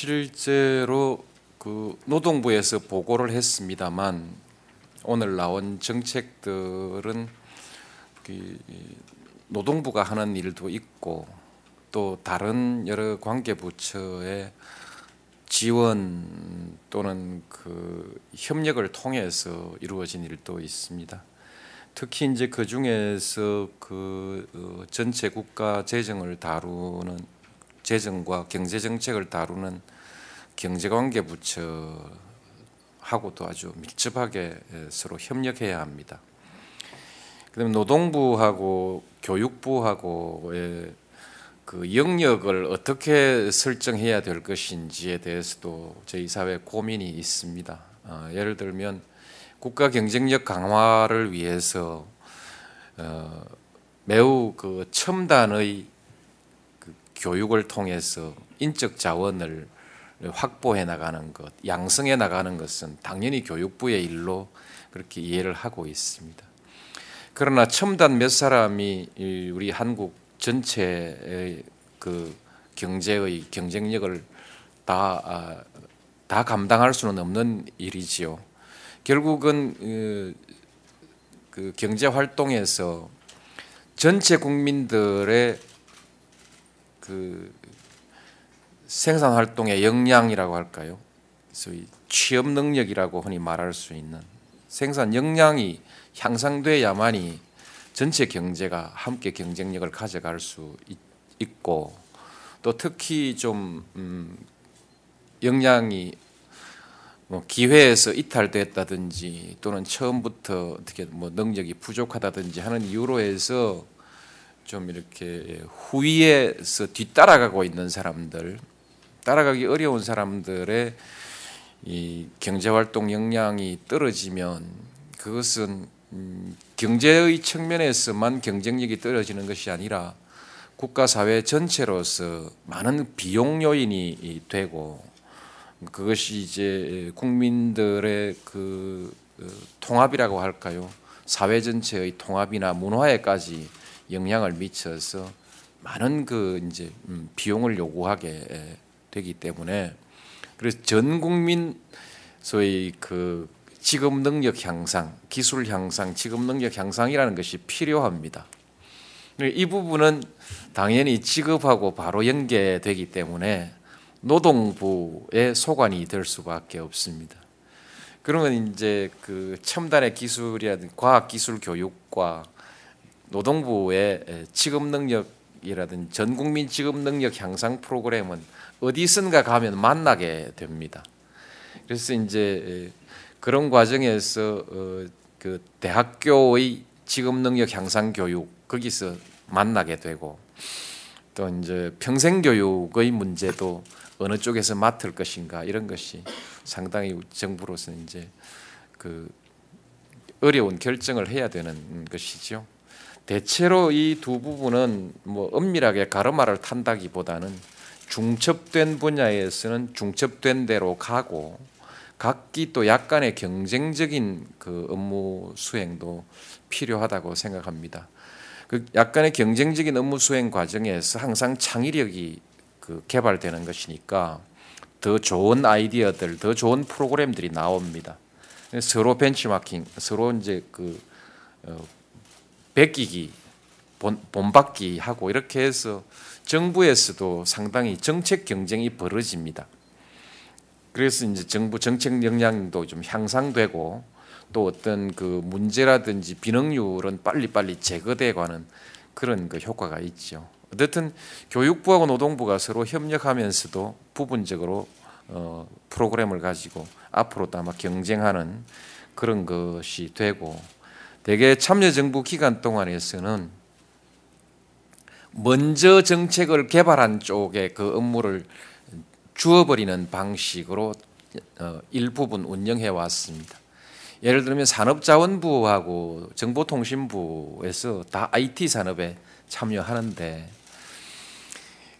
실제로 그 노동부에서 보고를 했습니다만 오늘 나온 정책들은 그 노동부가 하는 일도 있고 또 다른 여러 관계 부처의 지원 또는 그 협력을 통해서 이루어진 일도 있습니다. 특히 이제 그 중에서 그 어, 전체 국가 재정을 다루는 재정과 경제 정책을 다루는 경제관계 부처하고도 아주 밀접하게 서로 협력해야 합니다. 그다음에 노동부하고 교육부하고의 그 영역을 어떻게 설정해야 될 것인지에 대해서도 저희 사회 고민이 있습니다. 어, 예를 들면 국가 경쟁력 강화를 위해서 어, 매우 그 첨단의 그 교육을 통해서 인적 자원을 확보해 나가는 것, 양성해 나가는 것은 당연히 교육부의 일로 그렇게 이해를 하고 있습니다. 그러나 첨단 몇 사람이 우리 한국 전체의 그 경제의 경쟁력을 다, 아, 다 감당할 수는 없는 일이지요. 결국은 그, 그 경제 활동에서 전체 국민들의 그 생산 활동의 역량이라고 할까요? 소위 취업 능력이라고 흔히 말할 수 있는 생산 역량이 향상돼야만이 전체 경제가 함께 경쟁력을 가져갈 수 있고 또 특히 좀 음, 역량이 뭐 기회에서 이탈됐다든지 또는 처음부터 어떻게 뭐 능력이 부족하다든지 하는 이유로 해서 좀 이렇게 후위에서 뒤따라가고 있는 사람들, 따라가기 어려운 사람들의 이 경제 활동 역량이 떨어지면 그것은 음, 경제의 측면에서만 경쟁력이 떨어지는 것이 아니라 국가 사회 전체로서 많은 비용 요인이 되고 그것이 이제 국민들의 그 어, 통합이라고 할까요? 사회 전체의 통합이나 문화에까지 영향을 미쳐서 많은 그 이제 음, 비용을 요구하게 되기 때문에 그래서 전 국민 소위 그 직업 능력 향상, 기술 향상, 직업 능력 향상이라는 것이 필요합니다. 이 부분은 당연히 직업하고 바로 연계되기 때문에 노동부의 소관이 될 수밖에 없습니다. 그러면 이제 그 첨단의 기술이라든지 과학 기술 교육과 노동부의 직업 능력이라든지 전 국민 직업 능력 향상 프로그램은 어디선가 가면 만나게 됩니다. 그래서 이제 그런 과정에서 어, 그 대학교의 직업 능력 향상 교육 거기서 만나게 되고 또 이제 평생 교육의 문제도 어느 쪽에서 맡을 것인가 이런 것이 상당히 정부로서 이제 그 어려운 결정을 해야 되는 것이죠. 대체로 이 두 부분은 뭐 엄밀하게 가르마를 탄다기보다는 중첩된 분야에서는 중첩된 대로 가고 각기 또 약간의 경쟁적인 그 업무 수행도 필요하다고 생각합니다. 그 약간의 경쟁적인 업무 수행 과정에서 항상 창의력이 그 개발되는 것이니까 더 좋은 아이디어들, 더 좋은 프로그램들이 나옵니다. 서로 벤치마킹, 서로 이제 그 어, 베끼기, 본, 본받기 하고 이렇게 해서 정부에서도 상당히 정책 경쟁이 벌어집니다. 그래서 이제 정부 정책 역량도 좀 향상되고 또 어떤 그 문제라든지 비능률은 빨리빨리 제거돼가는 그런 그 효과가 있죠. 어쨌든 교육부하고 노동부가 서로 협력하면서도 부분적으로 어, 프로그램을 가지고 앞으로도 아마 경쟁하는 그런 것이 되고 대개 참여정부 기간 동안에서는 먼저 정책을 개발한 쪽에 그 업무를 주어버리는 방식으로 어, 일부분 운영해 왔습니다. 예를 들면 산업자원부하고 정보통신부에서 다 IT 산업에 참여하는데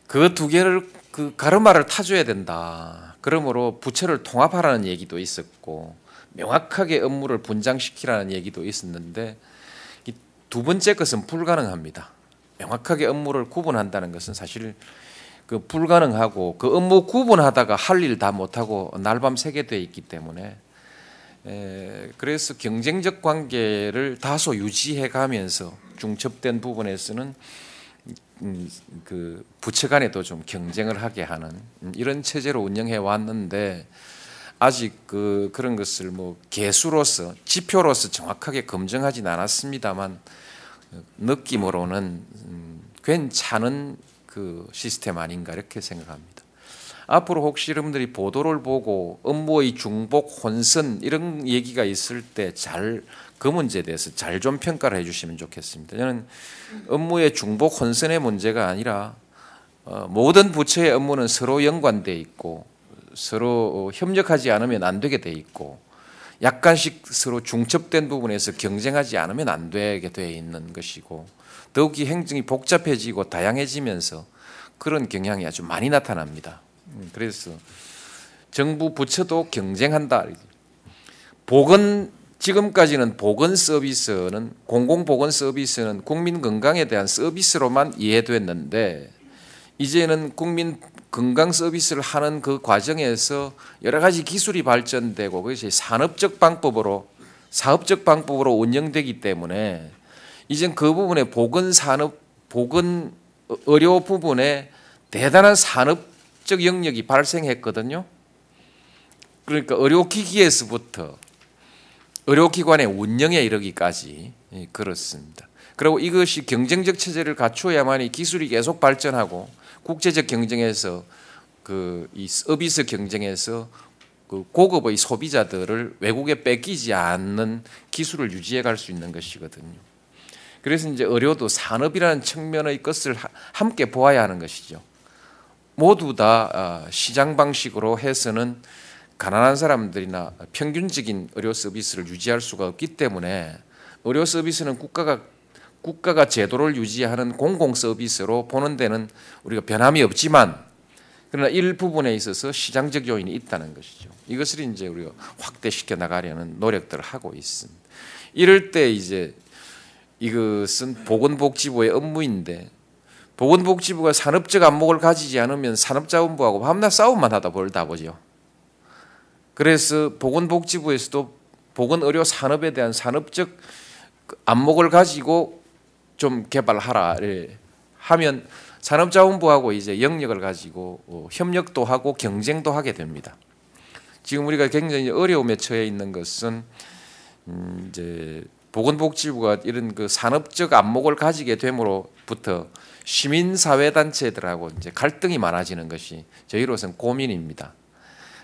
그 두 개를 그 가르마를 타줘야 된다. 그러므로 부처를 통합하라는 얘기도 있었고 명확하게 업무를 분장시키라는 얘기도 있었는데 이두 번째 것은 불가능합니다. 명확하게 업무를 구분한다는 것은 사실 그 불가능하고 그 업무 구분하다가 할 일 다 못하고 날밤 새게 돼 있기 때문에 에, 그래서 경쟁적 관계를 다소 유지해 가면서 중첩된 부분에서는 음, 그 부처 간에도 좀 경쟁을 하게 하는 음, 이런 체제로 운영해 왔는데 아직 그 그런 것을 뭐 개수로서 지표로서 정확하게 검증하진 않았습니다만 느낌으로는 음, 괜찮은 그 시스템 아닌가 이렇게 생각합니다. 앞으로 혹시 여러분들이 보도를 보고 업무의 중복 혼선 이런 얘기가 있을 때 잘 그 문제에 대해서 잘 좀 평가를 해주시면 좋겠습니다. 저는 업무의 중복 혼선의 문제가 아니라 어, 모든 부처의 업무는 서로 연관돼 있고 서로 협력하지 않으면 안 되게 돼 있고 약간씩 서로 중첩된 부분에서 경쟁하지 않으면 안 되게 돼 있는 것이고 더욱이 행정이 복잡해지고 다양해지면서 그런 경향이 아주 많이 나타납니다. 음, 그래서 정부 부처도 경쟁한다. 보건 지금까지는 보건 서비스는 공공 보건 서비스는 국민 건강에 대한 서비스로만 이해됐는데 이제는 국민 건강 서비스를 하는 그 과정에서 여러 가지 기술이 발전되고 그것이 산업적 방법으로 사업적 방법으로 운영되기 때문에 이젠 그 부분에 보건 산업 보건 의료 부분에 대단한 산업적 영역이 발생했거든요. 그러니까 의료기기에서부터 의료기관의 운영에 이르기까지 그렇습니다. 그리고 이것이 경쟁적 체제를 갖추어야만이 기술이 계속 발전하고 국제적 경쟁에서 그 이 서비스 경쟁에서 그 고급의 소비자들을 외국에 뺏기지 않는 기술을 유지해 갈 수 있는 것이거든요. 그래서 이제 의료도 산업이라는 측면의 것을 함께 보아야 하는 것이죠. 모두 다 아, 시장 방식으로 해서는 가난한 사람들이나 평균적인 의료 서비스를 유지할 수가 없기 때문에 의료 서비스는 국가가 국가가 제도를 유지하는 공공 서비스로 보는 데는 우리가 변함이 없지만 그러나 일부분에 있어서 시장적 요인이 있다는 것이죠. 이것을 이제 우리가 확대시켜 나가려는 노력들을 하고 있습니다. 이럴 때 이제 이것은 보건복지부의 업무인데 보건복지부가 산업적 안목을 가지지 않으면 산업자원부하고 밤낮 싸움만 하다 벌다 보죠. 그래서 보건복지부에서도 보건의료 산업에 대한 산업적 안목을 가지고 좀 개발하라를 하면 산업자원부하고 이제 영역을 가지고 어, 협력도 하고 경쟁도 하게 됩니다. 지금 우리가 굉장히 어려움에 처해 있는 것은 음 이제 보건복지부가 이런 그 산업적 안목을 가지게 됨으로부터 시민사회단체들하고 이제 갈등이 많아지는 것이 저희로서는 고민입니다.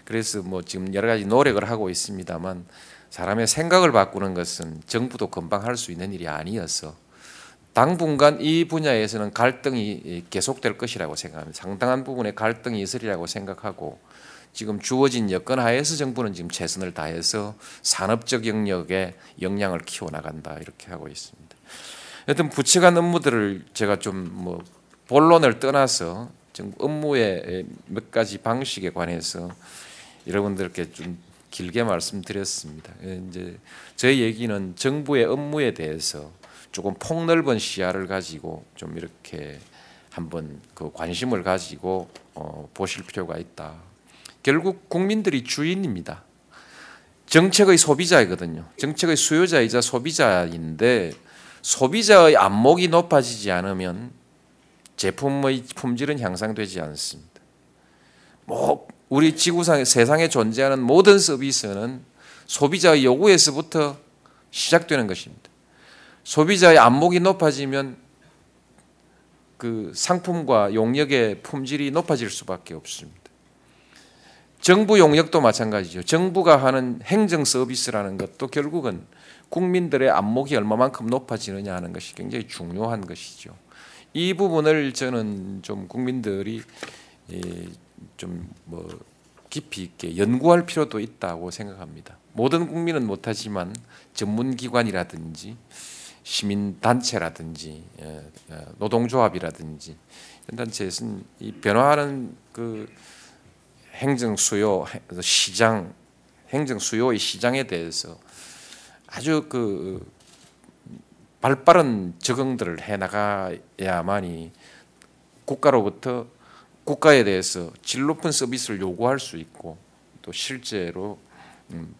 그래서 뭐 지금 여러 가지 노력을 하고 있습니다만 사람의 생각을 바꾸는 것은 정부도 금방 할 수 있는 일이 아니어서 당분간 이 분야에서는 갈등이 계속될 것이라고 생각합니다. 상당한 부분의 갈등이 있으리라고 생각하고 지금 주어진 여건 하에서 정부는 지금 최선을 다해서 산업적 영역에 역량을 키워 나간다 이렇게 하고 있습니다. 여튼 부처 간 업무들을 제가 좀 뭐 본론을 떠나서 업무의 몇 가지 방식에 관해서 여러분들께 좀 길게 말씀드렸습니다. 이제 저희 얘기는 정부의 업무에 대해서 조금 폭넓은 시야를 가지고 좀 이렇게 한번 그 관심을 가지고 어, 보실 필요가 있다. 결국 국민들이 주인입니다. 정책의 소비자이거든요. 정책의 수요자이자 소비자인데 소비자의 안목이 높아지지 않으면 제품의 품질은 향상되지 않습니다. 뭐 우리 지구상 세상에 존재하는 모든 서비스는 소비자의 요구에서부터 시작되는 것입니다. 소비자의 안목이 높아지면 그 상품과 용역의 품질이 높아질 수밖에 없습니다. 정부 용역도 마찬가지죠. 정부가 하는 행정 서비스라는 것도 결국은 국민들의 안목이 얼마만큼 높아지느냐 하는 것이 굉장히 중요한 것이죠. 이 부분을 저는 좀 국민들이 좀 뭐 깊이 있게 연구할 필요도 있다고 생각합니다. 모든 국민은 못하지만 전문기관이라든지 시민단체라든지 예, 예, 노동조합이라든지 이런 단체에서는 이 변화하는 그 행정 수요 시장 행정 수요의 시장에 대해서 아주 그 발빠른 적응들을 해 나가야만이 국가로부터 국가에 대해서 질 높은 서비스를 요구할 수 있고 또 실제로 음,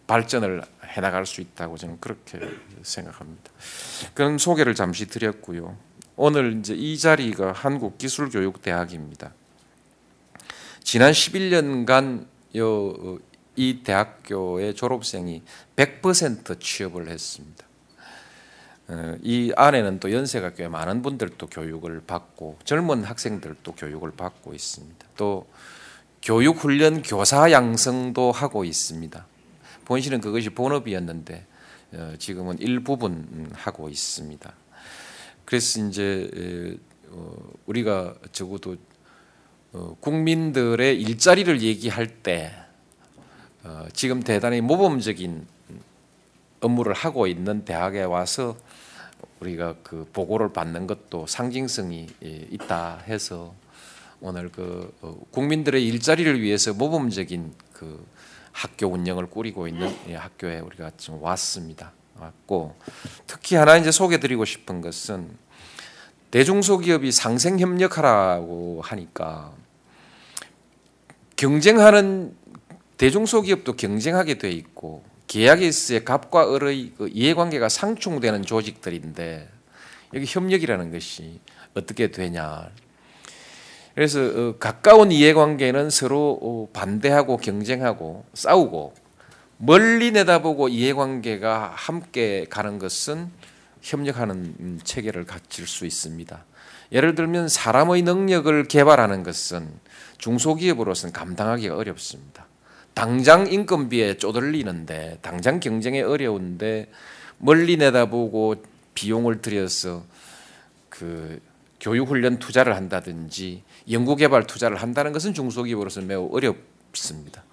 발전을 해 나갈 수 있다고 저는 그렇게 생각합니다. 그런 소개를 잠시 드렸고요. 오늘 이제 이 자리가 한국기술교육대학입니다. 지난 11년간 요, 이 대학교의 졸업생이 100% 취업을 했습니다. 어, 이 안에는 또 연세가 꽤 많은 분들도 교육을 받고 젊은 학생들도 교육을 받고 있습니다. 또 교육 훈련 교사 양성도 하고 있습니다. 본실은 그것이 본업이었는데 어, 지금은 일부분 하고 있습니다. 그래서 이제 어, 우리가 적어도 국민들의 일자리를 얘기할 때 지금 대단히 모범적인 업무를 하고 있는 대학에 와서 우리가 그 보고를 받는 것도 상징성이 있다 해서 오늘 그 어, 국민들의 일자리를 위해서 모범적인 그 학교 운영을 꾸리고 있는 학교에 우리가 지금 왔습니다. 왔고 특히 하나 이제 소개드리고 싶은 것은 대중소기업이 상생 협력하라고 하니까 경쟁하는 대중소기업도 경쟁하게 돼 있고 계약에 있어의 갑과 을의 그 이해관계가 상충되는 조직들인데 여기 협력이라는 것이 어떻게 되냐. 그래서 어, 가까운 이해관계는 서로 어, 반대하고 경쟁하고 싸우고 멀리 내다보고 이해관계가 함께 가는 것은 협력하는 체계를 갖출 수 있습니다. 예를 들면 사람의 능력을 개발하는 것은 중소기업으로서는 감당하기가 어렵습니다. 당장 인건비에 쪼들리는데 당장 경쟁에 어려운데 멀리 내다보고 비용을 들여서 그 교육 훈련 투자를 한다든지 연구 개발 투자를 한다는 것은 중소기업으로서는 매우 어렵습니다.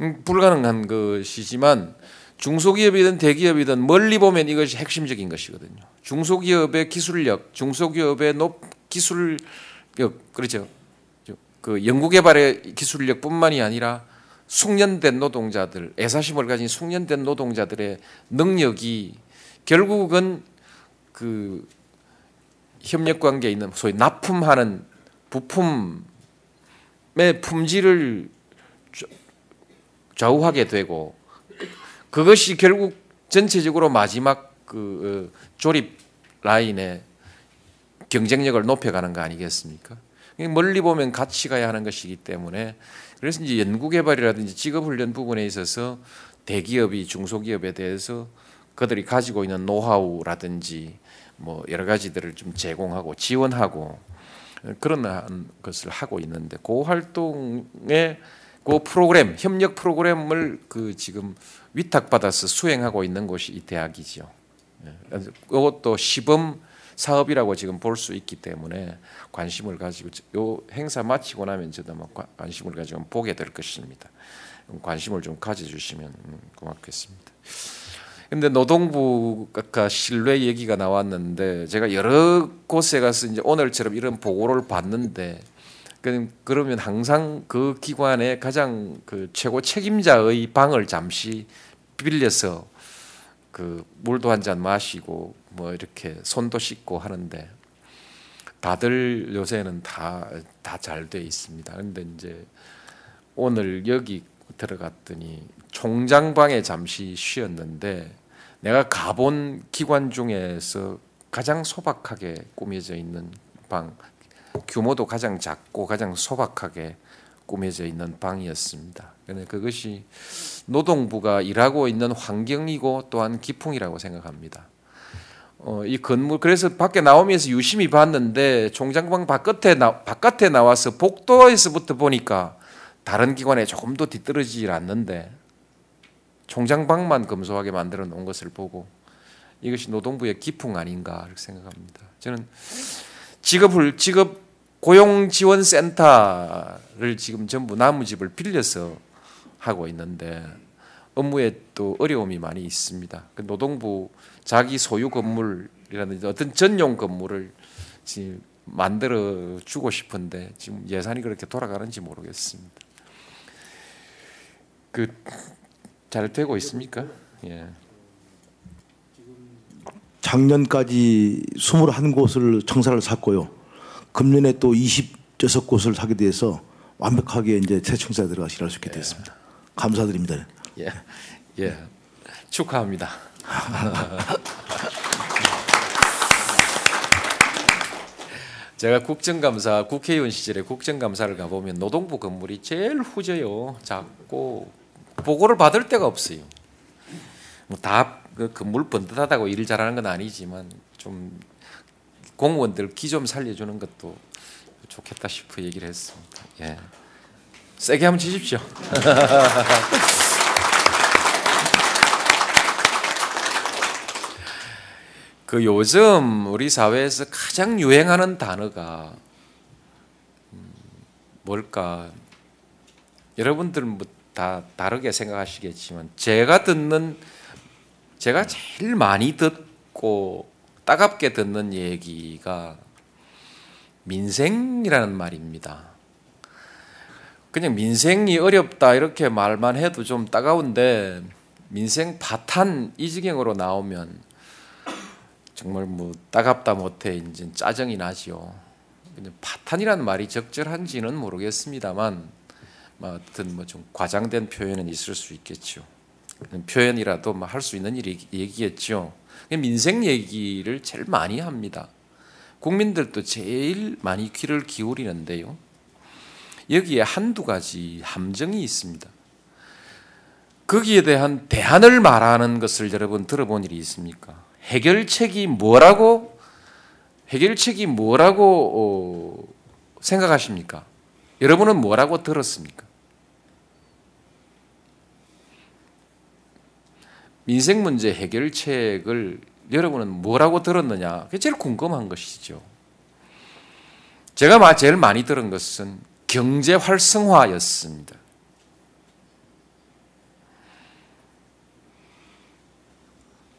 음, 불가능한 것이지만 중소기업이든 대기업이든 멀리 보면 이것이 핵심적인 것이거든요. 중소기업의 기술력, 중소기업의 높 기술력 그렇죠. 그 연구개발의 기술력뿐만이 아니라 숙련된 노동자들, 애사심을 가진 숙련된 노동자들의 능력이 결국은 그 협력 관계에 있는 소위 납품하는 부품의 품질을 좌우하게 되고 그것이 결국 전체적으로 마지막 그 어, 조립 라인의 경쟁력을 높여가는 거 아니겠습니까? 멀리 보면 같이 가야 하는 것이기 때문에 그래서 이제 연구개발이라든지 직업훈련 부분에 있어서 대기업이 중소기업에 대해서 그들이 가지고 있는 노하우라든지 뭐 여러 가지들을 좀 제공하고 지원하고 그런 것을 하고 있는데 그 활동에 그 프로그램 협력 프로그램을 그 지금 위탁받아서 수행하고 있는 곳이 이 대학이죠. 그것도 시범 사업이라고 지금 볼 수 있기 때문에 관심을 가지고 요 행사 마치고 나면 저도 뭐 관심을 가지고 보게 될 것입니다. 관심을 좀 가져주시면 음, 고맙겠습니다. 근데 노동부가 신뢰 얘기가 나왔는데 제가 여러 곳에 가서 이제 오늘처럼 이런 보고를 받는데 그러면 항상 그 기관의 가장 그 최고 책임자의 방을 잠시 빌려서 그 물도 한 잔 마시고 뭐 이렇게 손도 씻고 하는데 다들 요새는 다 다 잘 돼 있습니다. 그런데 이제 오늘 여기 들어갔더니 총장방에 잠시 쉬었는데 내가 가본 기관 중에서 가장 소박하게 꾸며져 있는 방 규모도 가장 작고 가장 소박하게 꾸며져 있는 방이었습니다. 그런데 그것이 노동부가 일하고 있는 환경이고 또한 기풍이라고 생각합니다. 어, 이 건물 그래서 밖에 나오면서 유심히 봤는데 총장방 바깥에 나, 바깥에 나와서 복도에서부터 보니까 다른 기관에 조금 더 뒤떨어지질 않는데 총장방만 검소하게 만들어 놓은 것을 보고 이것이 노동부의 기풍 아닌가 이렇게 생각합니다. 저는 직업을 직업 고용지원센터를 지금 전부 나무집을 빌려서 하고 있는데 업무에 또 어려움이 많이 있습니다. 그 노동부 자기 소유 건물이라든지 어떤 전용 건물을 지금 만들어 주고 싶은데 지금 예산이 그렇게 돌아가는지 모르겠습니다. 그 잘 되고 있습니까? 예. 작년까지 21곳을 청사를 샀고요. 금년에 또 26곳을 사게 돼서 완벽하게 이제 재청사에 들어가시 일할 수 있게 됐습니다. 감사드립니다. 예. 예. 축하합니다. 제가 국정감사 국회의원 시절에 국정감사를 가보면 노동부 건물이 제일 후져요. 작고 보고를 받을 데가 없어요. 뭐다그 건물 번듯하다고 일 잘하는 건 아니지만 좀 공무원들 기 좀 살려주는 것도 좋겠다 싶어 얘기를 했습니다. 예. 세게 한번 치십시오. 그 요즘 우리 사회에서 가장 유행하는 단어가 음, 뭘까? 여러분들은 뭐 다 다르게 생각하시겠지만 제가 듣는 제가 제일 많이 듣고 따갑게 듣는 얘기가 민생이라는 말입니다. 그냥 민생이 어렵다 이렇게 말만 해도 좀 따가운데 민생 파탄 이 지경으로 나오면 정말 뭐 따갑다 못해 이제 짜증이 나지요. 그냥 파탄이라는 말이 적절한지는 모르겠습니다만 뭐 어떤 뭐 좀 과장된 표현은 있을 수 있겠죠. 표현이라도 뭐 할 수 있는 일이 얘기겠죠. 민생 얘기를 제일 많이 합니다. 국민들도 제일 많이 귀를 기울이는데요. 여기에 한두 가지 함정이 있습니다. 거기에 대한 대안을 말하는 것을 여러분 들어본 일이 있습니까? 해결책이 뭐라고 해결책이 뭐라고 어, 생각하십니까? 여러분은 뭐라고 들었습니까? 민생 문제 해결책을 여러분은 뭐라고 들었느냐? 그게 제일 궁금한 것이죠. 제가 제일 많이 들은 것은 경제 활성화였습니다.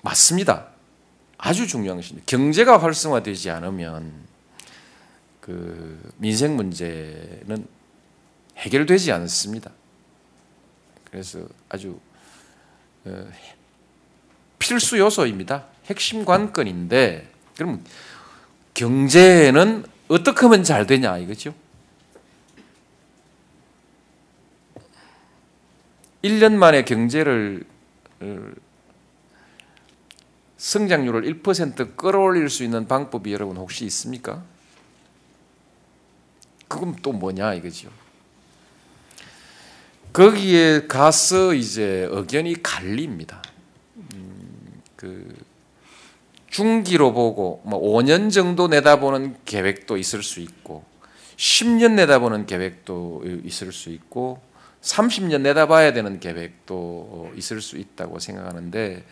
맞습니다. 아주 중요한 것입니다. 경제가 활성화되지 않으면 그 민생 문제는 해결되지 않습니다. 그래서 아주 어, 필수 요소입니다. 핵심 관건인데 그럼 경제는 어떻게 하면 잘 되냐 이거죠. 1년 만에 경제를 어, 성장률을 1% 끌어올릴 수 있는 방법이 여러분 혹시 있습니까? 그건 또 뭐냐 이거죠. 거기에 가서 이제 의견이 갈립니다. 음, 그 중기로 보고 뭐 5년 정도 내다보는 계획도 있을 수 있고 10년 내다보는 계획도 있을 수 있고 30년 내다봐야 되는 계획도 있을 수 있다고 생각하는데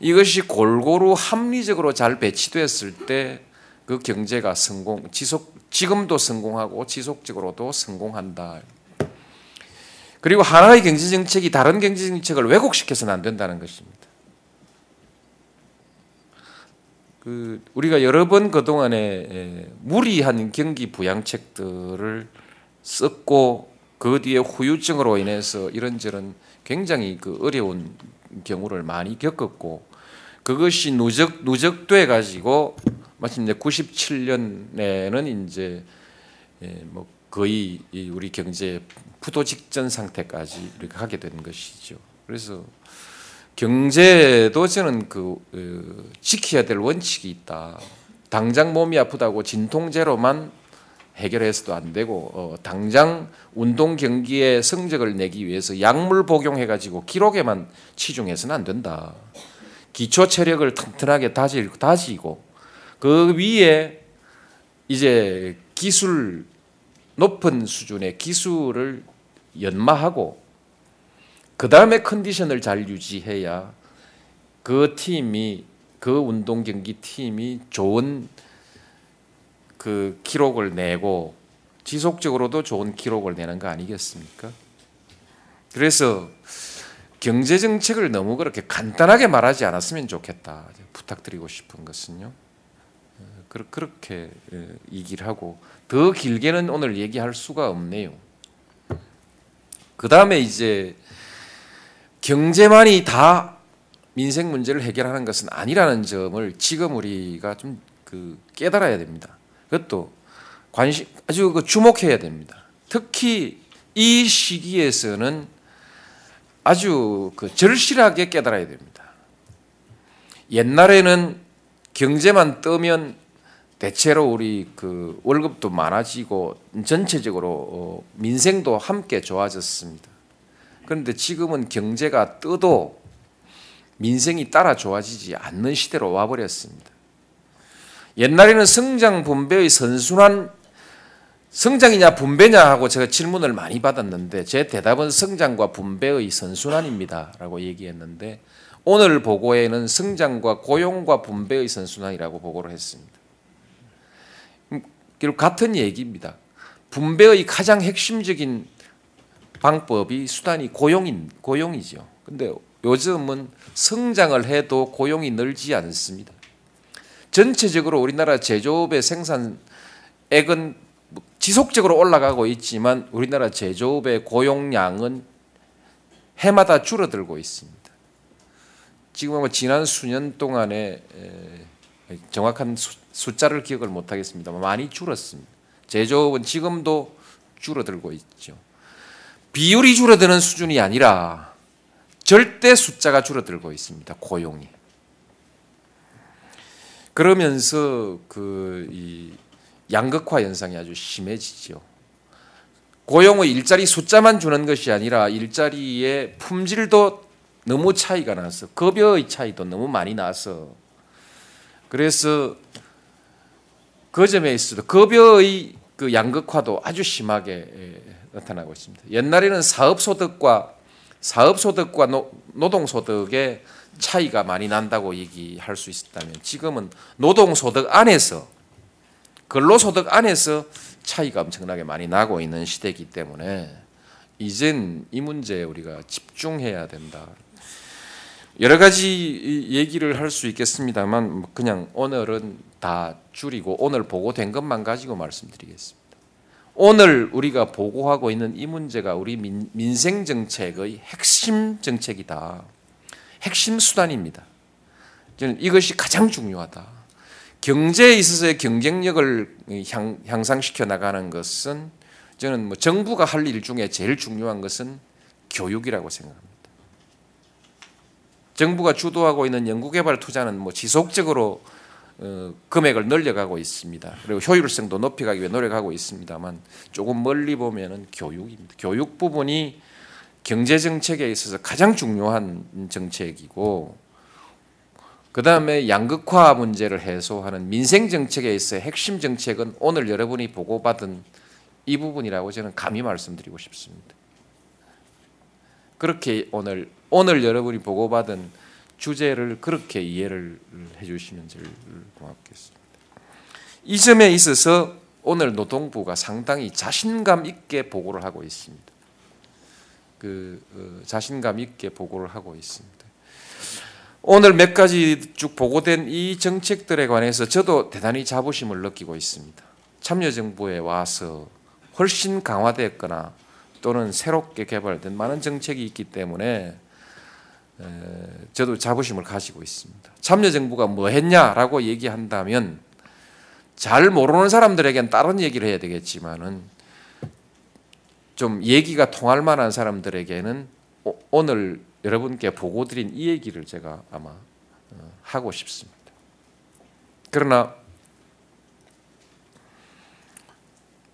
이것이 골고루 합리적으로 잘 배치됐을 때 그 경제가 성공, 지속, 지금도 성공하고 지속적으로도 성공한다. 그리고 하나의 경제 정책이 다른 경제 정책을 왜곡시켜서는 안 된다는 것입니다. 그 우리가 여러 번 그동안에 무리한 경기 부양책들을 썼고 그 뒤에 후유증으로 인해서 이런저런 굉장히 그 어려운 경우를 많이 겪었고 그것이 누적 누적돼 가지고 마침 이제 97년에는 이제 예, 뭐 거의 우리 경제 부도 직전 상태까지 이렇게 하게 된 것이죠. 그래서 경제도 저는 그 어, 지켜야 될 원칙이 있다. 당장 몸이 아프다고 진통제로만 해결해서도 안 되고 어, 당장 운동 경기에 성적을 내기 위해서 약물 복용해 가지고 기록에만 치중해서는 안 된다. 기초 체력을 튼튼하게 다지고, 다지고 그 위에 이제 기술 높은 수준의 기술을 연마하고 그 다음에 컨디션을 잘 유지해야 그 팀이 그 운동 경기 팀이 좋은 그 기록을 내고 지속적으로도 좋은 기록을 내는 거 아니겠습니까? 그래서 경제 정책을 너무 그렇게 간단하게 말하지 않았으면 좋겠다. 부탁드리고 싶은 것은요. 어, 그렇- 그렇게 어, 얘기를 하고 더 길게는 오늘 얘기할 수가 없네요. 그 다음에 이제 경제만이 다 민생 문제를 해결하는 것은 아니라는 점을 지금 우리가 좀 그 깨달아야 됩니다. 그것도 관심 아주 그 주목해야 됩니다. 특히 이 시기에서는 아주 그 절실하게 깨달아야 됩니다. 옛날에는 경제만 뜨면 대체로 우리 그 월급도 많아지고 전체적으로 어, 민생도 함께 좋아졌습니다. 그런데 지금은 경제가 떠도 민생이 따라 좋아지지 않는 시대로 와버렸습니다. 옛날에는 성장 분배의 선순환 성장이냐 분배냐 하고 제가 질문을 많이 받았는데 제 대답은 성장과 분배의 선순환입니다라고 얘기했는데 오늘 보고에는 성장과 고용과 분배의 선순환이라고 보고를 했습니다. 음, 결국 같은 얘기입니다. 분배의 가장 핵심적인 방법이 수단이 고용인 고용이죠. 근데 요즘은 성장을 해도 고용이 늘지 않습니다. 전체적으로 우리나라 제조업의 생산액은 지속적으로 올라가고 있지만 우리나라 제조업의 고용량은 해마다 줄어들고 있습니다. 지금 아마 지난 수년 동안에 에, 정확한 수, 숫자를 기억을 못 하겠습니다만 많이 줄었습니다. 제조업은 지금도 줄어들고 있죠. 비율이 줄어드는 수준이 아니라 절대 숫자가 줄어들고 있습니다. 고용이. 그러면서 그이 양극화 현상이 아주 심해지죠. 고용의 일자리 숫자만 주는 것이 아니라 일자리의 품질도 너무 차이가 나서 급여의 차이도 너무 많이 나서 그래서 그 점에 있어도 급여의 그 양극화도 아주 심하게 예, 나타나고 있습니다. 옛날에는 사업 소득과 사업 소득과 노동 소득의 차이가 많이 난다고 얘기할 수 있었다면 지금은 노동 소득 안에서 근로 소득 안에서 차이가 엄청나게 많이 나고 있는 시대이기 때문에 이젠 이 문제에 우리가 집중해야 된다. 여러 가지 얘기를 할 수 있겠습니다만 그냥 오늘은 다 줄이고 오늘 보고된 것만 가지고 말씀드리겠습니다. 오늘 우리가 보고하고 있는 이 문제가 우리 민, 민생 정책의 핵심 정책이다. 핵심 수단입니다. 저는 이것이 가장 중요하다. 경제에 있어서의 경쟁력을 향, 향상시켜 나가는 것은 저는 뭐 정부가 할 일 중에 제일 중요한 것은 교육이라고 생각합니다. 정부가 주도하고 있는 연구개발 투자는 뭐 지속적으로 어, 금액을 늘려가고 있습니다. 그리고 효율성도 높여가기 위해 노력하고 있습니다만 조금 멀리 보면은 교육입니다. 교육 부분이 경제 정책에 있어서 가장 중요한 정책이고 그 다음에 양극화 문제를 해소하는 민생 정책에 있어 핵심 정책은 오늘 여러분이 보고받은 이 부분이라고 저는 감히 말씀드리고 싶습니다. 그렇게 오늘 오늘 여러분이 보고받은 주제를 그렇게 이해를 해주시면 제일 고맙겠습니다. 이 점에 있어서 오늘 노동부가 상당히 자신감 있게 보고를 하고 있습니다. 그 어, 자신감 있게 보고를 하고 있습니다. 오늘 몇 가지 쭉 보고된 이 정책들에 관해서 저도 대단히 자부심을 느끼고 있습니다. 참여정부에 와서 훨씬 강화됐거나 또는 새롭게 개발된 많은 정책이 있기 때문에 저도 자부심을 가지고 있습니다. 참여정부가 뭐 했냐라고 얘기한다면 잘 모르는 사람들에겐 다른 얘기를 해야 되겠지만은 좀 얘기가 통할 만한 사람들에게는 오늘 여러분께 보고 드린 이 얘기를 제가 아마 하고 싶습니다. 그러나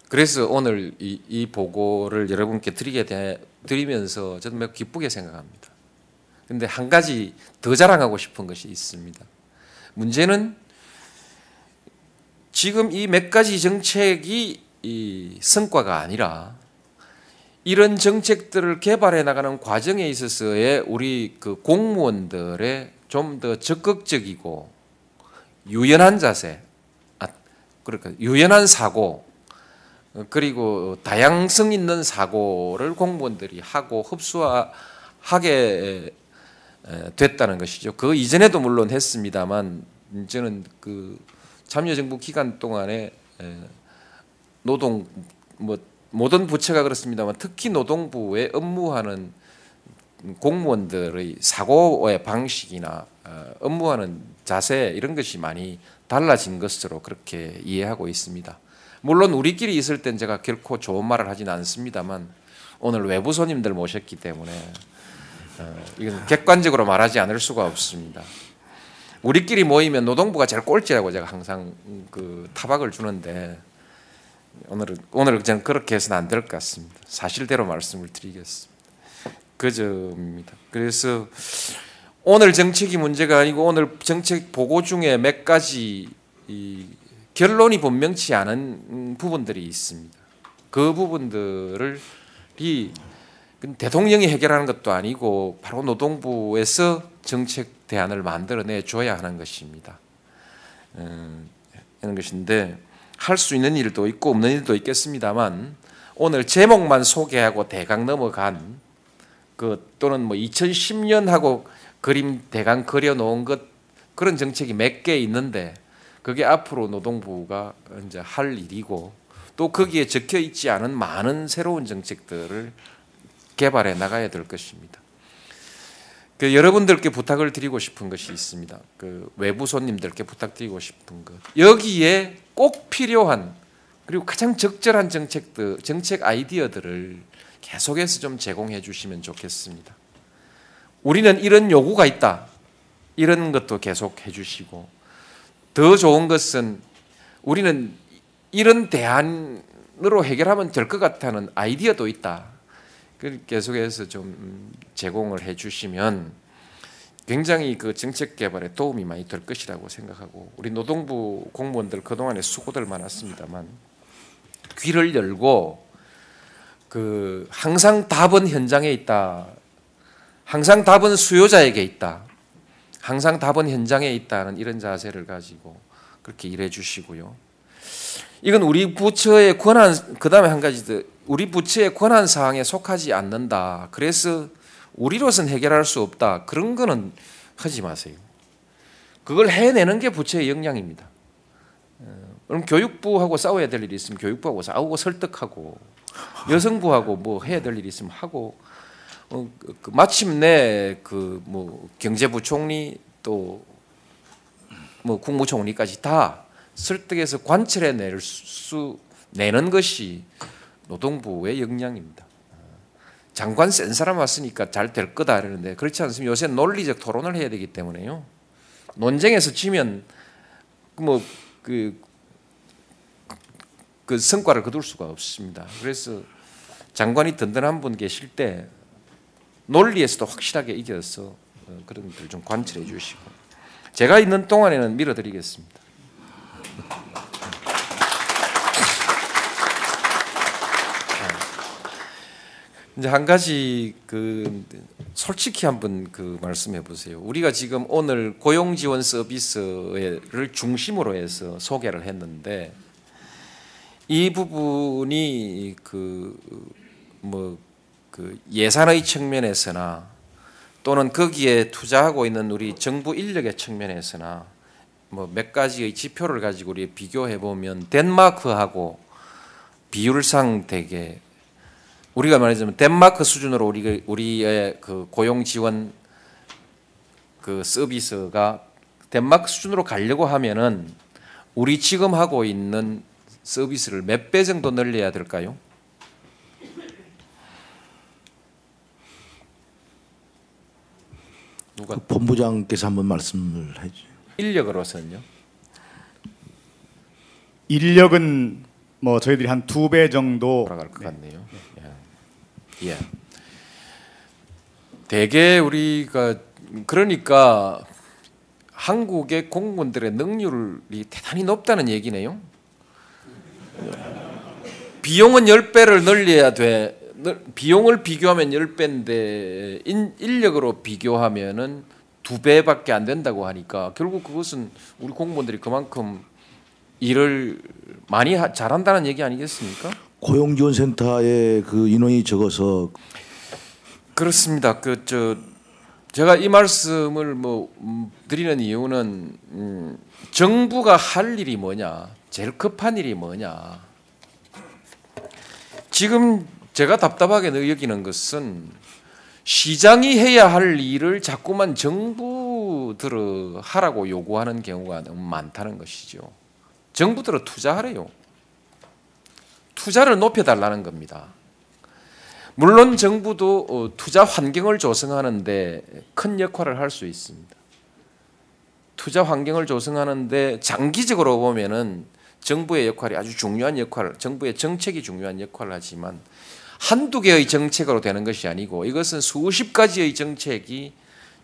그래서 오늘 이, 이 보고를 여러분께 드리게 되, 드리면서 저는 매우 기쁘게 생각합니다. 근데 한 가지 더 자랑하고 싶은 것이 있습니다. 문제는 지금 이 몇 가지 정책이 이 성과가 아니라 이런 정책들을 개발해 나가는 과정에 있어서의 우리 그 공무원들의 좀 더 적극적이고 유연한 자세, 아, 그러니까 유연한 사고, 어, 그리고 다양성 있는 사고를 공무원들이 하고 흡수하게 에, 됐다는 것이죠. 그 이전에도 물론 했습니다만 저는 그 참여정부 기간 동안에 에, 노동 뭐 모든 부처가 그렇습니다만 특히 노동부에 업무하는 공무원들의 사고의 방식이나 어, 업무하는 자세 이런 것이 많이 달라진 것으로 그렇게 이해하고 있습니다. 물론 우리끼리 있을 땐 제가 결코 좋은 말을 하진 않습니다만 오늘 외부 손님들 모셨기 때문에 어, 이건 객관적으로 말하지 않을 수가 없습니다. 우리끼리 모이면 노동부가 제일 꼴찌라고 제가 항상 그 타박을 주는데 오늘은 오늘 저는 그렇게 해서는 안 될 것 같습니다. 사실대로 말씀을 드리겠습니다. 그 점입니다. 그래서 오늘 정책이 문제가 아니고 오늘 정책 보고 중에 몇 가지 이 결론이 분명치 않은 부분들이 있습니다. 그 부분들을 이 대통령이 해결하는 것도 아니고 바로 노동부에서 정책 대안을 만들어내 줘야 하는 것입니다. 음, 이런 것인데 할 수 있는 일도 있고 없는 일도 있겠습니다만 오늘 제목만 소개하고 대강 넘어간 그 또는 뭐 2010년 하고 그림 대강 그려 놓은 것 그런 정책이 몇 개 있는데 그게 앞으로 노동부가 이제 할 일이고 또 거기에 적혀 있지 않은 많은 새로운 정책들을 개발해 나가야 될 것입니다. 그 여러분들께 부탁을 드리고 싶은 것이 있습니다. 그 외부 손님들께 부탁드리고 싶은 것. 여기에 꼭 필요한 그리고 가장 적절한 정책들, 정책 아이디어들을 계속해서 좀 제공해 주시면 좋겠습니다. 우리는 이런 요구가 있다. 이런 것도 계속 해 주시고 더 좋은 것은 우리는 이런 대안으로 해결하면 될 것 같다는 아이디어도 있다. 계속해서 좀 제공을 해 주시면 굉장히 그 정책 개발에 도움이 많이 될 것이라고 생각하고 우리 노동부 공무원들 그동안에 수고들 많았습니다만 귀를 열고 그 항상 답은 현장에 있다. 항상 답은 수요자에게 있다. 항상 답은 현장에 있다는 이런 자세를 가지고 그렇게 일해 주시고요. 이건 우리 부처의 권한 그다음에 한 가지 더 우리 부처의 권한 사항에 속하지 않는다. 그래서 우리로서는 해결할 수 없다. 그런 거는 하지 마세요. 그걸 해내는 게 부처의 역량입니다. 어, 그럼 교육부하고 싸워야 될 일이 있으면 교육부하고 싸우고 설득하고 여성부하고 뭐 해야 될 일이 있으면 하고 어, 그 마침내 그 뭐 경제부총리 또 뭐 국무총리까지 다 설득해서 관철해 낼 수 내는 것이 노동부의 역량입니다. 장관 센 사람 왔으니까 잘 될 거다 그러는데 그렇지 않습니다. 요새 논리적 토론을 해야 되기 때문에요. 논쟁에서 지면 뭐그 그 성과를 거둘 수가 없습니다. 그래서 장관이 든든한 분 계실 때 논리에서도 확실하게 이겨서 어, 그런 것들 좀 관철해 주시고 제가 있는 동안에는 밀어드리겠습니다. 이제 한 가지 그 솔직히 한번 그 말씀해 보세요. 우리가 지금 오늘 고용 지원 서비스를 중심으로 해서 소개를 했는데 이 부분이 그 뭐 그 예산의 측면에서나 또는 거기에 투자하고 있는 우리 정부 인력의 측면에서나 뭐 몇 가지의 지표를 가지고 우리 비교해 보면 덴마크하고 비율상 되게 우리가 말하자면 덴마크 수준으로 우리 우리의 그 고용 지원 그 서비스가 덴마크 수준으로 가려고 하면은 우리 지금 하고 있는 서비스를 몇 배 정도 늘려야 될까요? 누가 그 본부장께서 한번 말씀을 해주세요. 인력으로서는요? 인력은 뭐 저희들이 한 두 배 정도 돌아갈 것 같네요. 예. 예. 대개 우리가 그러니까 한국의 공무원들의 능률이 대단히 높다는 얘기네요. 비용은 10배를 늘려야 돼. 비용을 비교하면 10배인데 인력으로 비교하면은 두 배밖에 안 된다고 하니까 결국 그것은 우리 공무원들이 그만큼 일을 많이 하- 잘한다는 얘기 아니겠습니까? 고용지원센터의 그 인원이 적어서 그렇습니다. 그 저 제가 이 말씀을 뭐 음, 드리는 이유는 음, 정부가 할 일이 뭐냐, 제일 급한 일이 뭐냐. 지금 제가 답답하게 여기는 것은 시장이 해야 할 일을 자꾸만 정부들을 하라고 요구하는 경우가 너무 많다는 것이죠. 정부들은 투자하래요. 투자를 높여달라는 겁니다. 물론 정부도 어, 투자 환경을 조성하는데 큰 역할을 할 수 있습니다. 투자 환경을 조성하는데 장기적으로 보면은 정부의 역할이 아주 중요한 역할, 정부의 정책이 중요한 역할을 하지만 한두 개의 정책으로 되는 것이 아니고 이것은 수십 가지의 정책이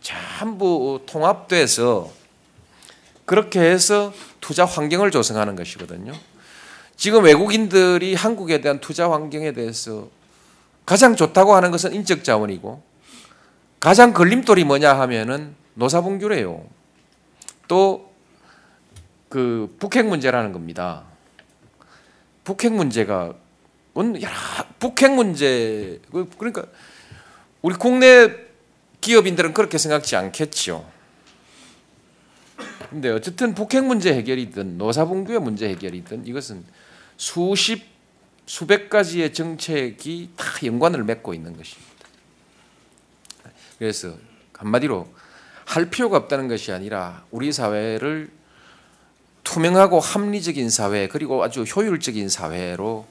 전부 통합돼서 그렇게 해서 투자 환경을 조성하는 것이거든요. 지금 외국인들이 한국에 대한 투자 환경에 대해서 가장 좋다고 하는 것은 인적 자원이고 가장 걸림돌이 뭐냐 하면은 노사분규래요. 또 그 북핵 문제라는 겁니다. 북핵 문제가 원- 여러 북핵 문제 그- 그러니까 우리 국내 기업인들은 그렇게 생각지 않겠죠. 근데 어쨌든 북핵 문제 해결이든 노사분규의 문제 해결이든 이것은 수십 수백 가지의 정책이 다 연관을 맺고 있는 것입니다. 그래서 한마디로 할 필요가 없다는 것이 아니라 우리 사회를 투명하고 합리적인 사회 그리고 아주 효율적인 사회로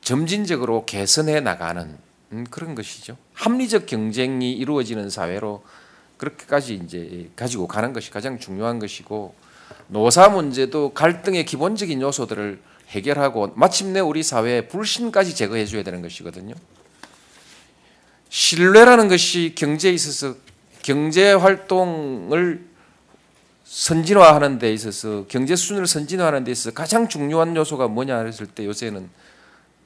점진적으로 개선해 나가는 음, 그런 것이죠. 합리적 경쟁이 이루어지는 사회로 그렇게까지 이제 가지고 가는 것이 가장 중요한 것이고 노사 문제도 갈등의 기본적인 요소들을 해결하고 마침내 우리 사회의 불신까지 제거해 줘야 되는 것이거든요. 신뢰라는 것이 경제에 있어서 경제 활동을 선진화하는 데 있어서 경제 수준을 선진화하는 데 있어서 가장 중요한 요소가 뭐냐 했을 때 요새는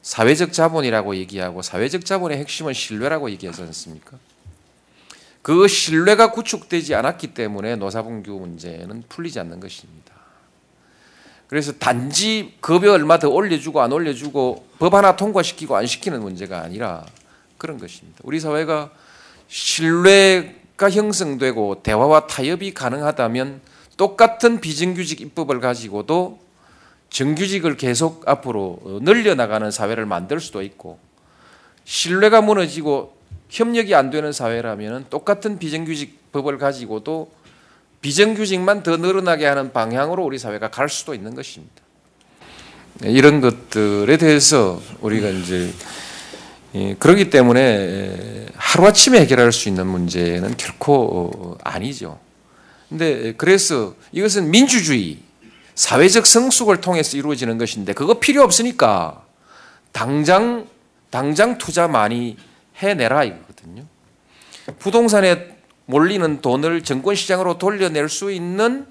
사회적 자본이라고 얘기하고 사회적 자본의 핵심은 신뢰라고 얘기하지 않습니까? 그 신뢰가 구축되지 않았기 때문에 노사분규 문제는 풀리지 않는 것입니다. 그래서 단지 급여 얼마 더 올려주고 안 올려주고 법 하나 통과시키고 안 시키는 문제가 아니라 그런 것입니다. 우리 사회가 신뢰가 형성되고 대화와 타협이 가능하다면 똑같은 비정규직 입법을 가지고도 정규직을 계속 앞으로 늘려나가는 사회를 만들 수도 있고 신뢰가 무너지고 협력이 안 되는 사회라면 똑같은 비정규직 법을 가지고도 비정규직만 더 늘어나게 하는 방향으로 우리 사회가 갈 수도 있는 것입니다. 네, 이런 것들에 대해서 우리가 이제 예, 그렇기 때문에 하루아침에 해결할 수 있는 문제는 결코 아니죠. 근데 그래서 이것은 민주주의, 사회적 성숙을 통해서 이루어지는 것인데 그거 필요 없으니까 당장 당장 투자 많이 해내라 이거거든요. 부동산에 몰리는 돈을 정권 시장으로 돌려낼 수 있는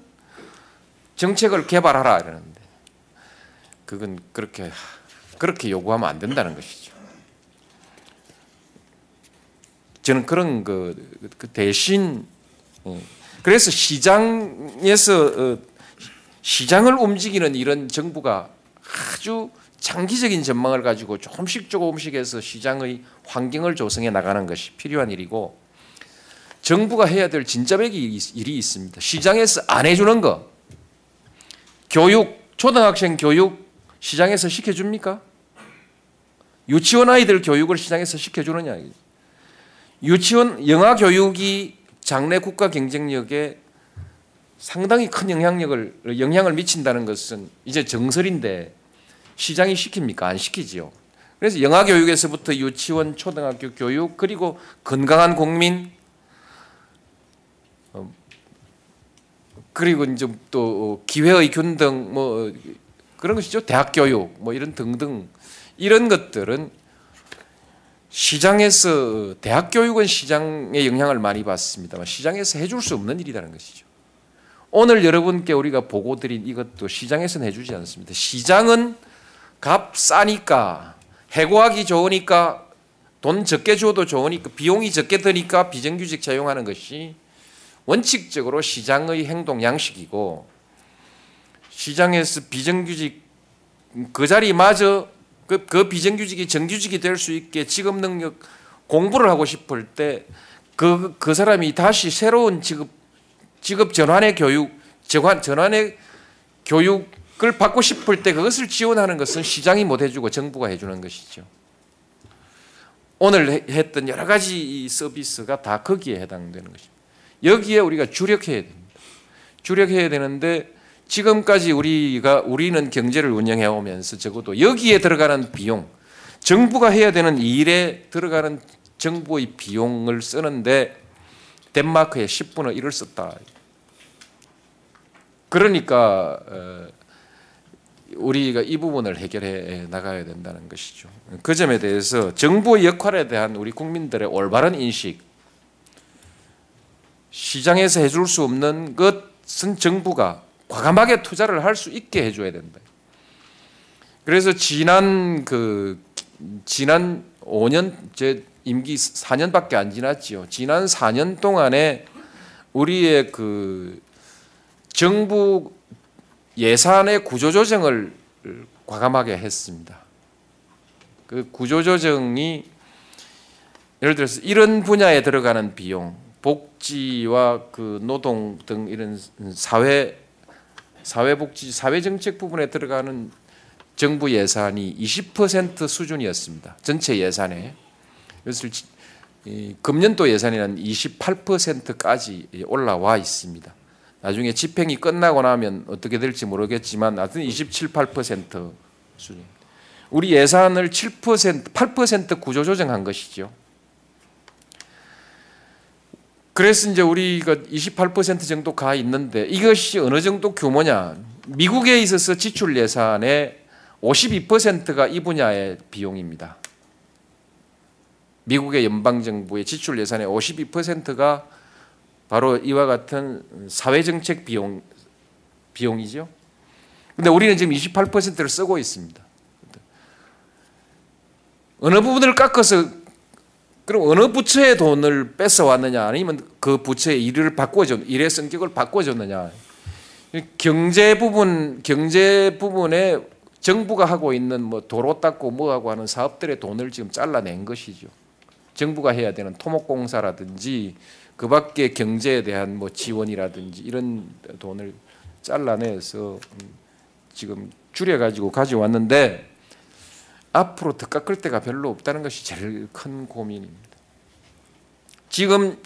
정책을 개발하라 이러는데 그건 그렇게 그렇게 요구하면 안 된다는 것이죠. 저는 그런 그, 그 대신 예. 그래서 시장에서 어, 시장을 움직이는 이런 정부가 아주 장기적인 전망을 가지고 조금씩 조금씩 해서 시장의 환경을 조성해 나가는 것이 필요한 일이고 정부가 해야 될 진짜백이 일이 있습니다. 시장에서 안 해주는 거 교육 초등학생 교육 시장에서 시켜줍니까? 유치원 아이들 교육을 시장에서 시켜주느냐? 유치원 영아 교육이 장래 국가 경쟁력에 상당히 큰 영향력을 영향을 미친다는 것은 이제 정설인데 시장이 시킵니까? 안 시키지요. 그래서 영아 교육에서부터 유치원, 초등학교 교육 그리고 건강한 국민 어, 그리고 이제 또 기회의 균등 뭐 그런 것이죠. 대학 교육 뭐 이런 등등 이런 것들은 시장에서 대학 교육은 시장의 영향을 많이 받습니다만 시장에서 해줄 수 없는 일이라는 것이죠. 오늘 여러분께 우리가 보고 드린 이것도 시장에서는 해주지 않습니다. 시장은 값 싸니까 해고하기 좋으니까 돈 적게 줘도 좋으니까 비용이 적게 드니까 비정규직 채용하는 것이 원칙적으로 시장의 행동 양식이고 시장에서 비정규직 그 자리마저 그, 그 비정규직이 정규직이 될 수 있게 직업 능력 공부를 하고 싶을 때 그, 그 사람이 다시 새로운 직업, 직업 전환의 교육, 전환, 전환의 교육 을 받고 싶을 때 그것을 지원하는 것은 시장이 못 해주고 정부가 해주는 것이죠. 오늘 해- 했던 여러 가지 이 서비스가 다 거기에 해당되는 것입니다. 여기에 우리가 주력해야 됩니다. 주력해야 되는데 지금까지 우리가 우리는 경제를 운영해 오면서 적어도 여기에 들어가는 비용, 정부가 해야 되는 일에 들어가는 정부의 비용을 쓰는데 덴마크의 10분의 1을 썼다. 그러니까 어, 우리가 이 부분을 해결해 나가야 된다는 것이죠. 그 점에 대해서 정부의 역할에 대한 우리 국민들의 올바른 인식, 시장에서 해줄 수 없는 것은 정부가 과감하게 투자를 할 수 있게 해줘야 된다. 그래서 지난 그 지난 5년 제 임기 4년밖에 안 지났지요. 지난 4년 동안에 우리의 그 정부 예산의 구조조정을 과감하게 했습니다. 그 구조조정이 예를 들어서 이런 분야에 들어가는 비용, 복지와 그 노동 등 이런 사회 사회복지 사회정책 부분에 들어가는 정부 예산이 20% 수준이었습니다. 전체 예산에 이것을 금년도 예산에는 28%까지 올라와 있습니다. 나중에 집행이 끝나고 나면 어떻게 될지 모르겠지만 하여튼 27, 8% 수준. 우리 예산을 7%, 8% 구조 조정한 것이죠. 그래서 이제 우리가 28% 정도 가 있는데 이것이 어느 정도 규모냐? 미국에 있어서 지출 예산의 52%가 이 분야의 비용입니다. 미국의 연방 정부의 지출 예산의 52%가 바로 이와 같은 사회정책 비용 비용이죠. 근데 우리는 지금 28%를 쓰고 있습니다. 어느 부분을 깎아서 그럼 어느 부처의 돈을 뺏어 왔느냐 아니면 그 부처의 일을 바꿔줘 일의 성격을 바꿔줬느냐 경제 부분 경제 부분에 정부가 하고 있는 뭐 도로 닦고 뭐하고 하는 사업들의 돈을 지금 잘라낸 것이죠. 정부가 해야 되는 토목공사라든지 그 밖에 경제에 대한 뭐 지원이라든지 이런 돈을 잘라내서 음, 지금 줄여가지고 가져왔는데 앞으로 더 깎을 데가 별로 없다는 것이 제일 큰 고민입니다. 지금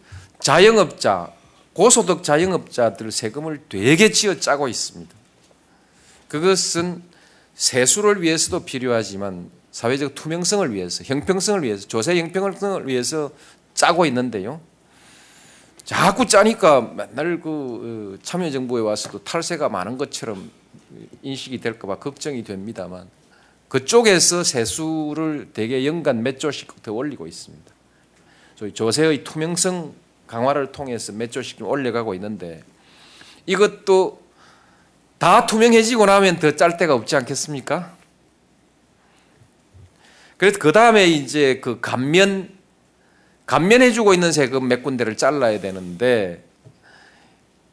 자영업자, 고소득 자영업자들 세금을 되게 쥐어 짜고 있습니다. 그것은 세수를 위해서도 필요하지만 사회적 투명성을 위해서, 형평성을 위해서, 조세 형평성을 위해서 짜고 있는데요. 자꾸 짜니까 맨날 그 어, 참여정부에 와서도 탈세가 많은 것처럼 인식이 될까봐 걱정이 됩니다만 그쪽에서 세수를 대개 연간 몇 조씩 더 올리고 있습니다. 저희 조세의 투명성 강화를 통해서 몇 조씩 좀 올려가고 있는데 이것도 다 투명해지고 나면 더 짤 데가 없지 않겠습니까? 그래서 그 다음에 이제 그 감면 감면해주고 있는 세금 몇 군데를 잘라야 되는데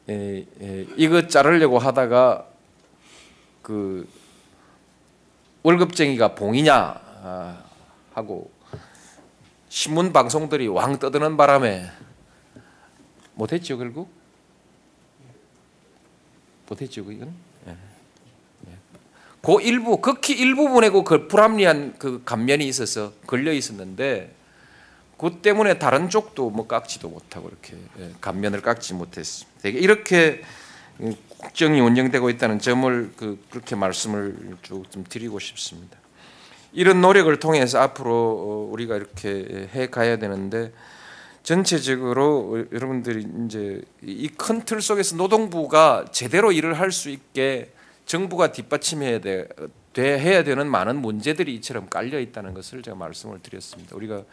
에, 에, 이거 자르려고 하다가 그 월급쟁이가 봉이냐 아, 하고 신문 방송들이 왕 떠드는 바람에 못했죠 결국 못했죠 이건 예. 예. 그 일부 극히 일부분에 그 불합리한 그 감면이 있어서 걸려 있었는데 그 때문에 다른 쪽도 뭐 깎지도 못하고 이렇게 예, 감면을 깎지 못했습니다. 이렇게 국정이 운영되고 있다는 점을 그 그렇게 말씀을 쭉 좀 드리고 싶습니다. 이런 노력을 통해서 앞으로 어, 우리가 이렇게 해 가야 되는데 전체적으로 여러분들이 이제 이 큰 틀 속에서 노동부가 제대로 일을 할 수 있게 정부가 뒷받침해야 돼, 돼 해야 되는 많은 문제들이 이처럼 깔려 있다는 것을 제가 말씀을 드렸습니다. 우리가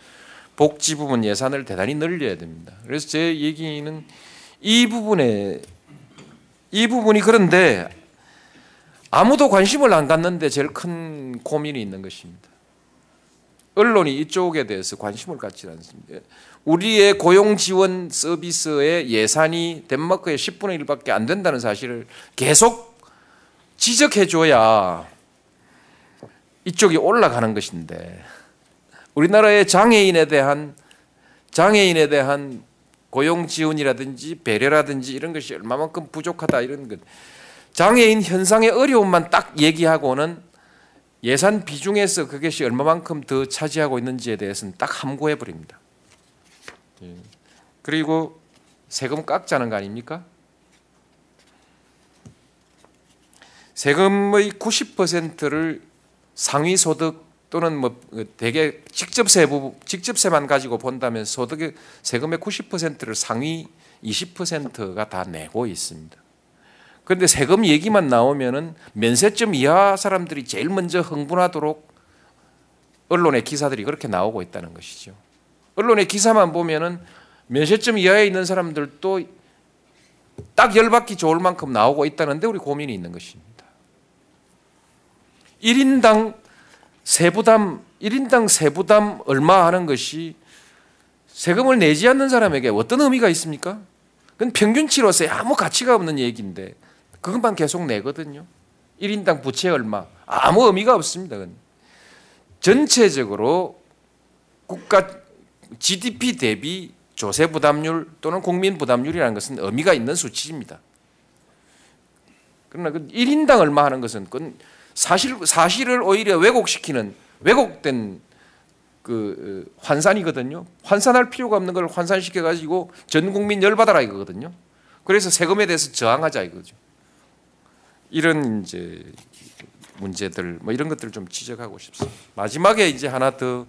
복지 부분 예산을 대단히 늘려야 됩니다. 그래서 제 얘기는 이 부분에 이 부분이 그런데 아무도 관심을 안 갖는데 제일 큰 고민이 있는 것입니다. 언론이 이쪽에 대해서 관심을 갖지 않습니다. 우리의 고용 지원 서비스의 예산이 덴마크의 10분의 1밖에 안 된다는 사실을 계속 지적해 줘야 이쪽이 올라가는 것인데 우리나라의 장애인에 대한 장애인에 대한 고용 지원이라든지 배려라든지 이런 것이 얼마만큼 부족하다 이런 것 장애인 현상의 어려움만 딱 얘기하고는 예산 비중에서 그것이 얼마만큼 더 차지하고 있는지에 대해서는 딱 함구해 버립니다. 예. 그리고 세금 깎자는 거 아닙니까? 세금의 90%를 상위 소득 또는 뭐 대개 직접 세 부 직접 세만 가지고 본다면 소득의 세금의 90%를 상위 20%가 다 내고 있습니다. 그런데 세금 얘기만 나오면은 면세점 이하 사람들이 제일 먼저 흥분하도록 언론의 기사들이 그렇게 나오고 있다는 것이죠. 언론의 기사만 보면은 면세점 이하에 있는 사람들도 딱 열받기 좋을 만큼 나오고 있다는데 우리 고민이 있는 것입니다. 1인당 세부담 1인당 세부담 얼마 하는 것이 세금을 내지 않는 사람에게 어떤 의미가 있습니까? 그건 평균치로서 아무 가치가 없는 얘기인데 그것만 계속 내거든요. 1인당 부채 얼마 아무 의미가 없습니다. 전체적으로 국가 GDP 대비 조세 부담률 또는 국민 부담률이라는 것은 의미가 있는 수치입니다. 그러나 그 1인당 얼마 하는 것은 그건 사실 사실을 오히려 왜곡시키는 왜곡된 그 어, 환산이거든요. 환산할 필요가 없는 걸 환산시켜 가지고 전 국민 열받아라 이거거든요. 그래서 세금에 대해서 저항하자 이거죠. 이런 이제 문제들 뭐 이런 것들을 좀 지적하고 싶습니다. 마지막에 이제 하나 더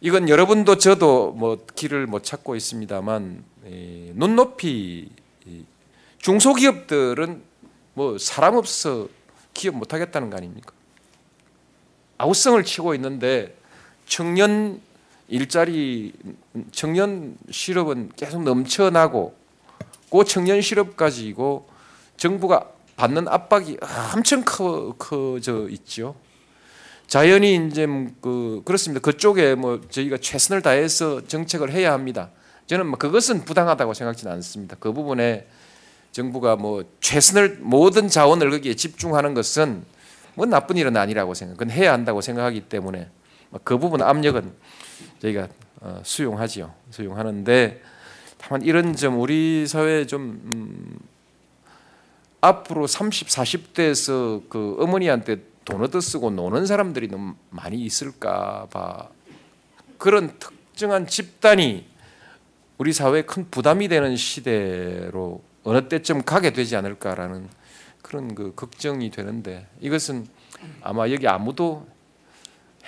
이건 여러분도 저도 뭐 길을 못 찾고 있습니다만 에, 눈높이 중소기업들은 뭐 사람 없어 기업 못 하겠다는 거 아닙니까? 아우성을 치고 있는데 청년 일자리 청년 실업은 계속 넘쳐나고 그 청년 실업 가지고 정부가 받는 압박이 엄청 커, 커져 있죠. 자연히 이제 그 그렇습니다. 그쪽에 뭐 저희가 최선을 다해서 정책을 해야 합니다. 저는 뭐 그것은 부당하다고 생각지는 않습니다. 그 부분에 정부가 뭐 최선을 모든 자원을 거기에 집중하는 것은 뭐 나쁜 일은 아니라고 생각. 그건 해야 한다고 생각하기 때문에 뭐그 부분 압력은 저희가 어, 수용하지요. 수용하는데 다만 이런 점 우리 사회 좀 음, 앞으로 30, 40대에서 그 어머니한테 돈 얻어 쓰고 노는 사람들이 너무 많이 있을까 봐 그런 특정한 집단이 우리 사회에 큰 부담이 되는 시대로 어느 때쯤 가게 되지 않을까라는 그런 그 걱정이 되는데 이것은 아마 여기 아무도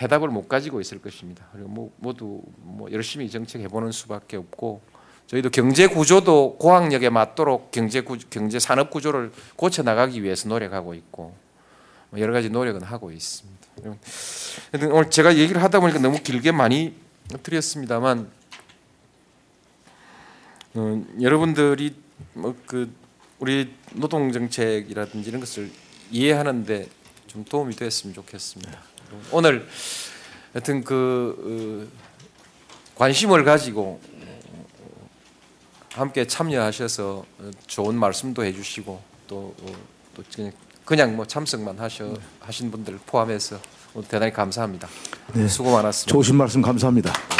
해답을 못 가지고 있을 것입니다. 그리고 뭐 모두 뭐 열심히 정책해 보는 수밖에 없고 저희도 경제 구조도 고학력에 맞도록 경제 구, 경제 산업 구조를 고쳐 나가기 위해서 노력하고 있고 뭐 여러 가지 노력은 하고 있습니다. 오늘 제가 얘기를 하다 보니까 너무 길게 많이 드렸습니다만 어, 여러분들이 뭐 그 우리 노동 정책이라든지 이런 것을 이해하는데 좀 도움이 됐으면 좋겠습니다. 오늘 하여튼 그 어, 관심을 가지고 함께 참여하셔서 좋은 말씀도 해주시고 또, 어, 또 그냥 뭐 참석만 하셔 하신 분들 포함해서 대단히 감사합니다. 네. 수고 많았습니다. 좋으신 말씀 감사합니다.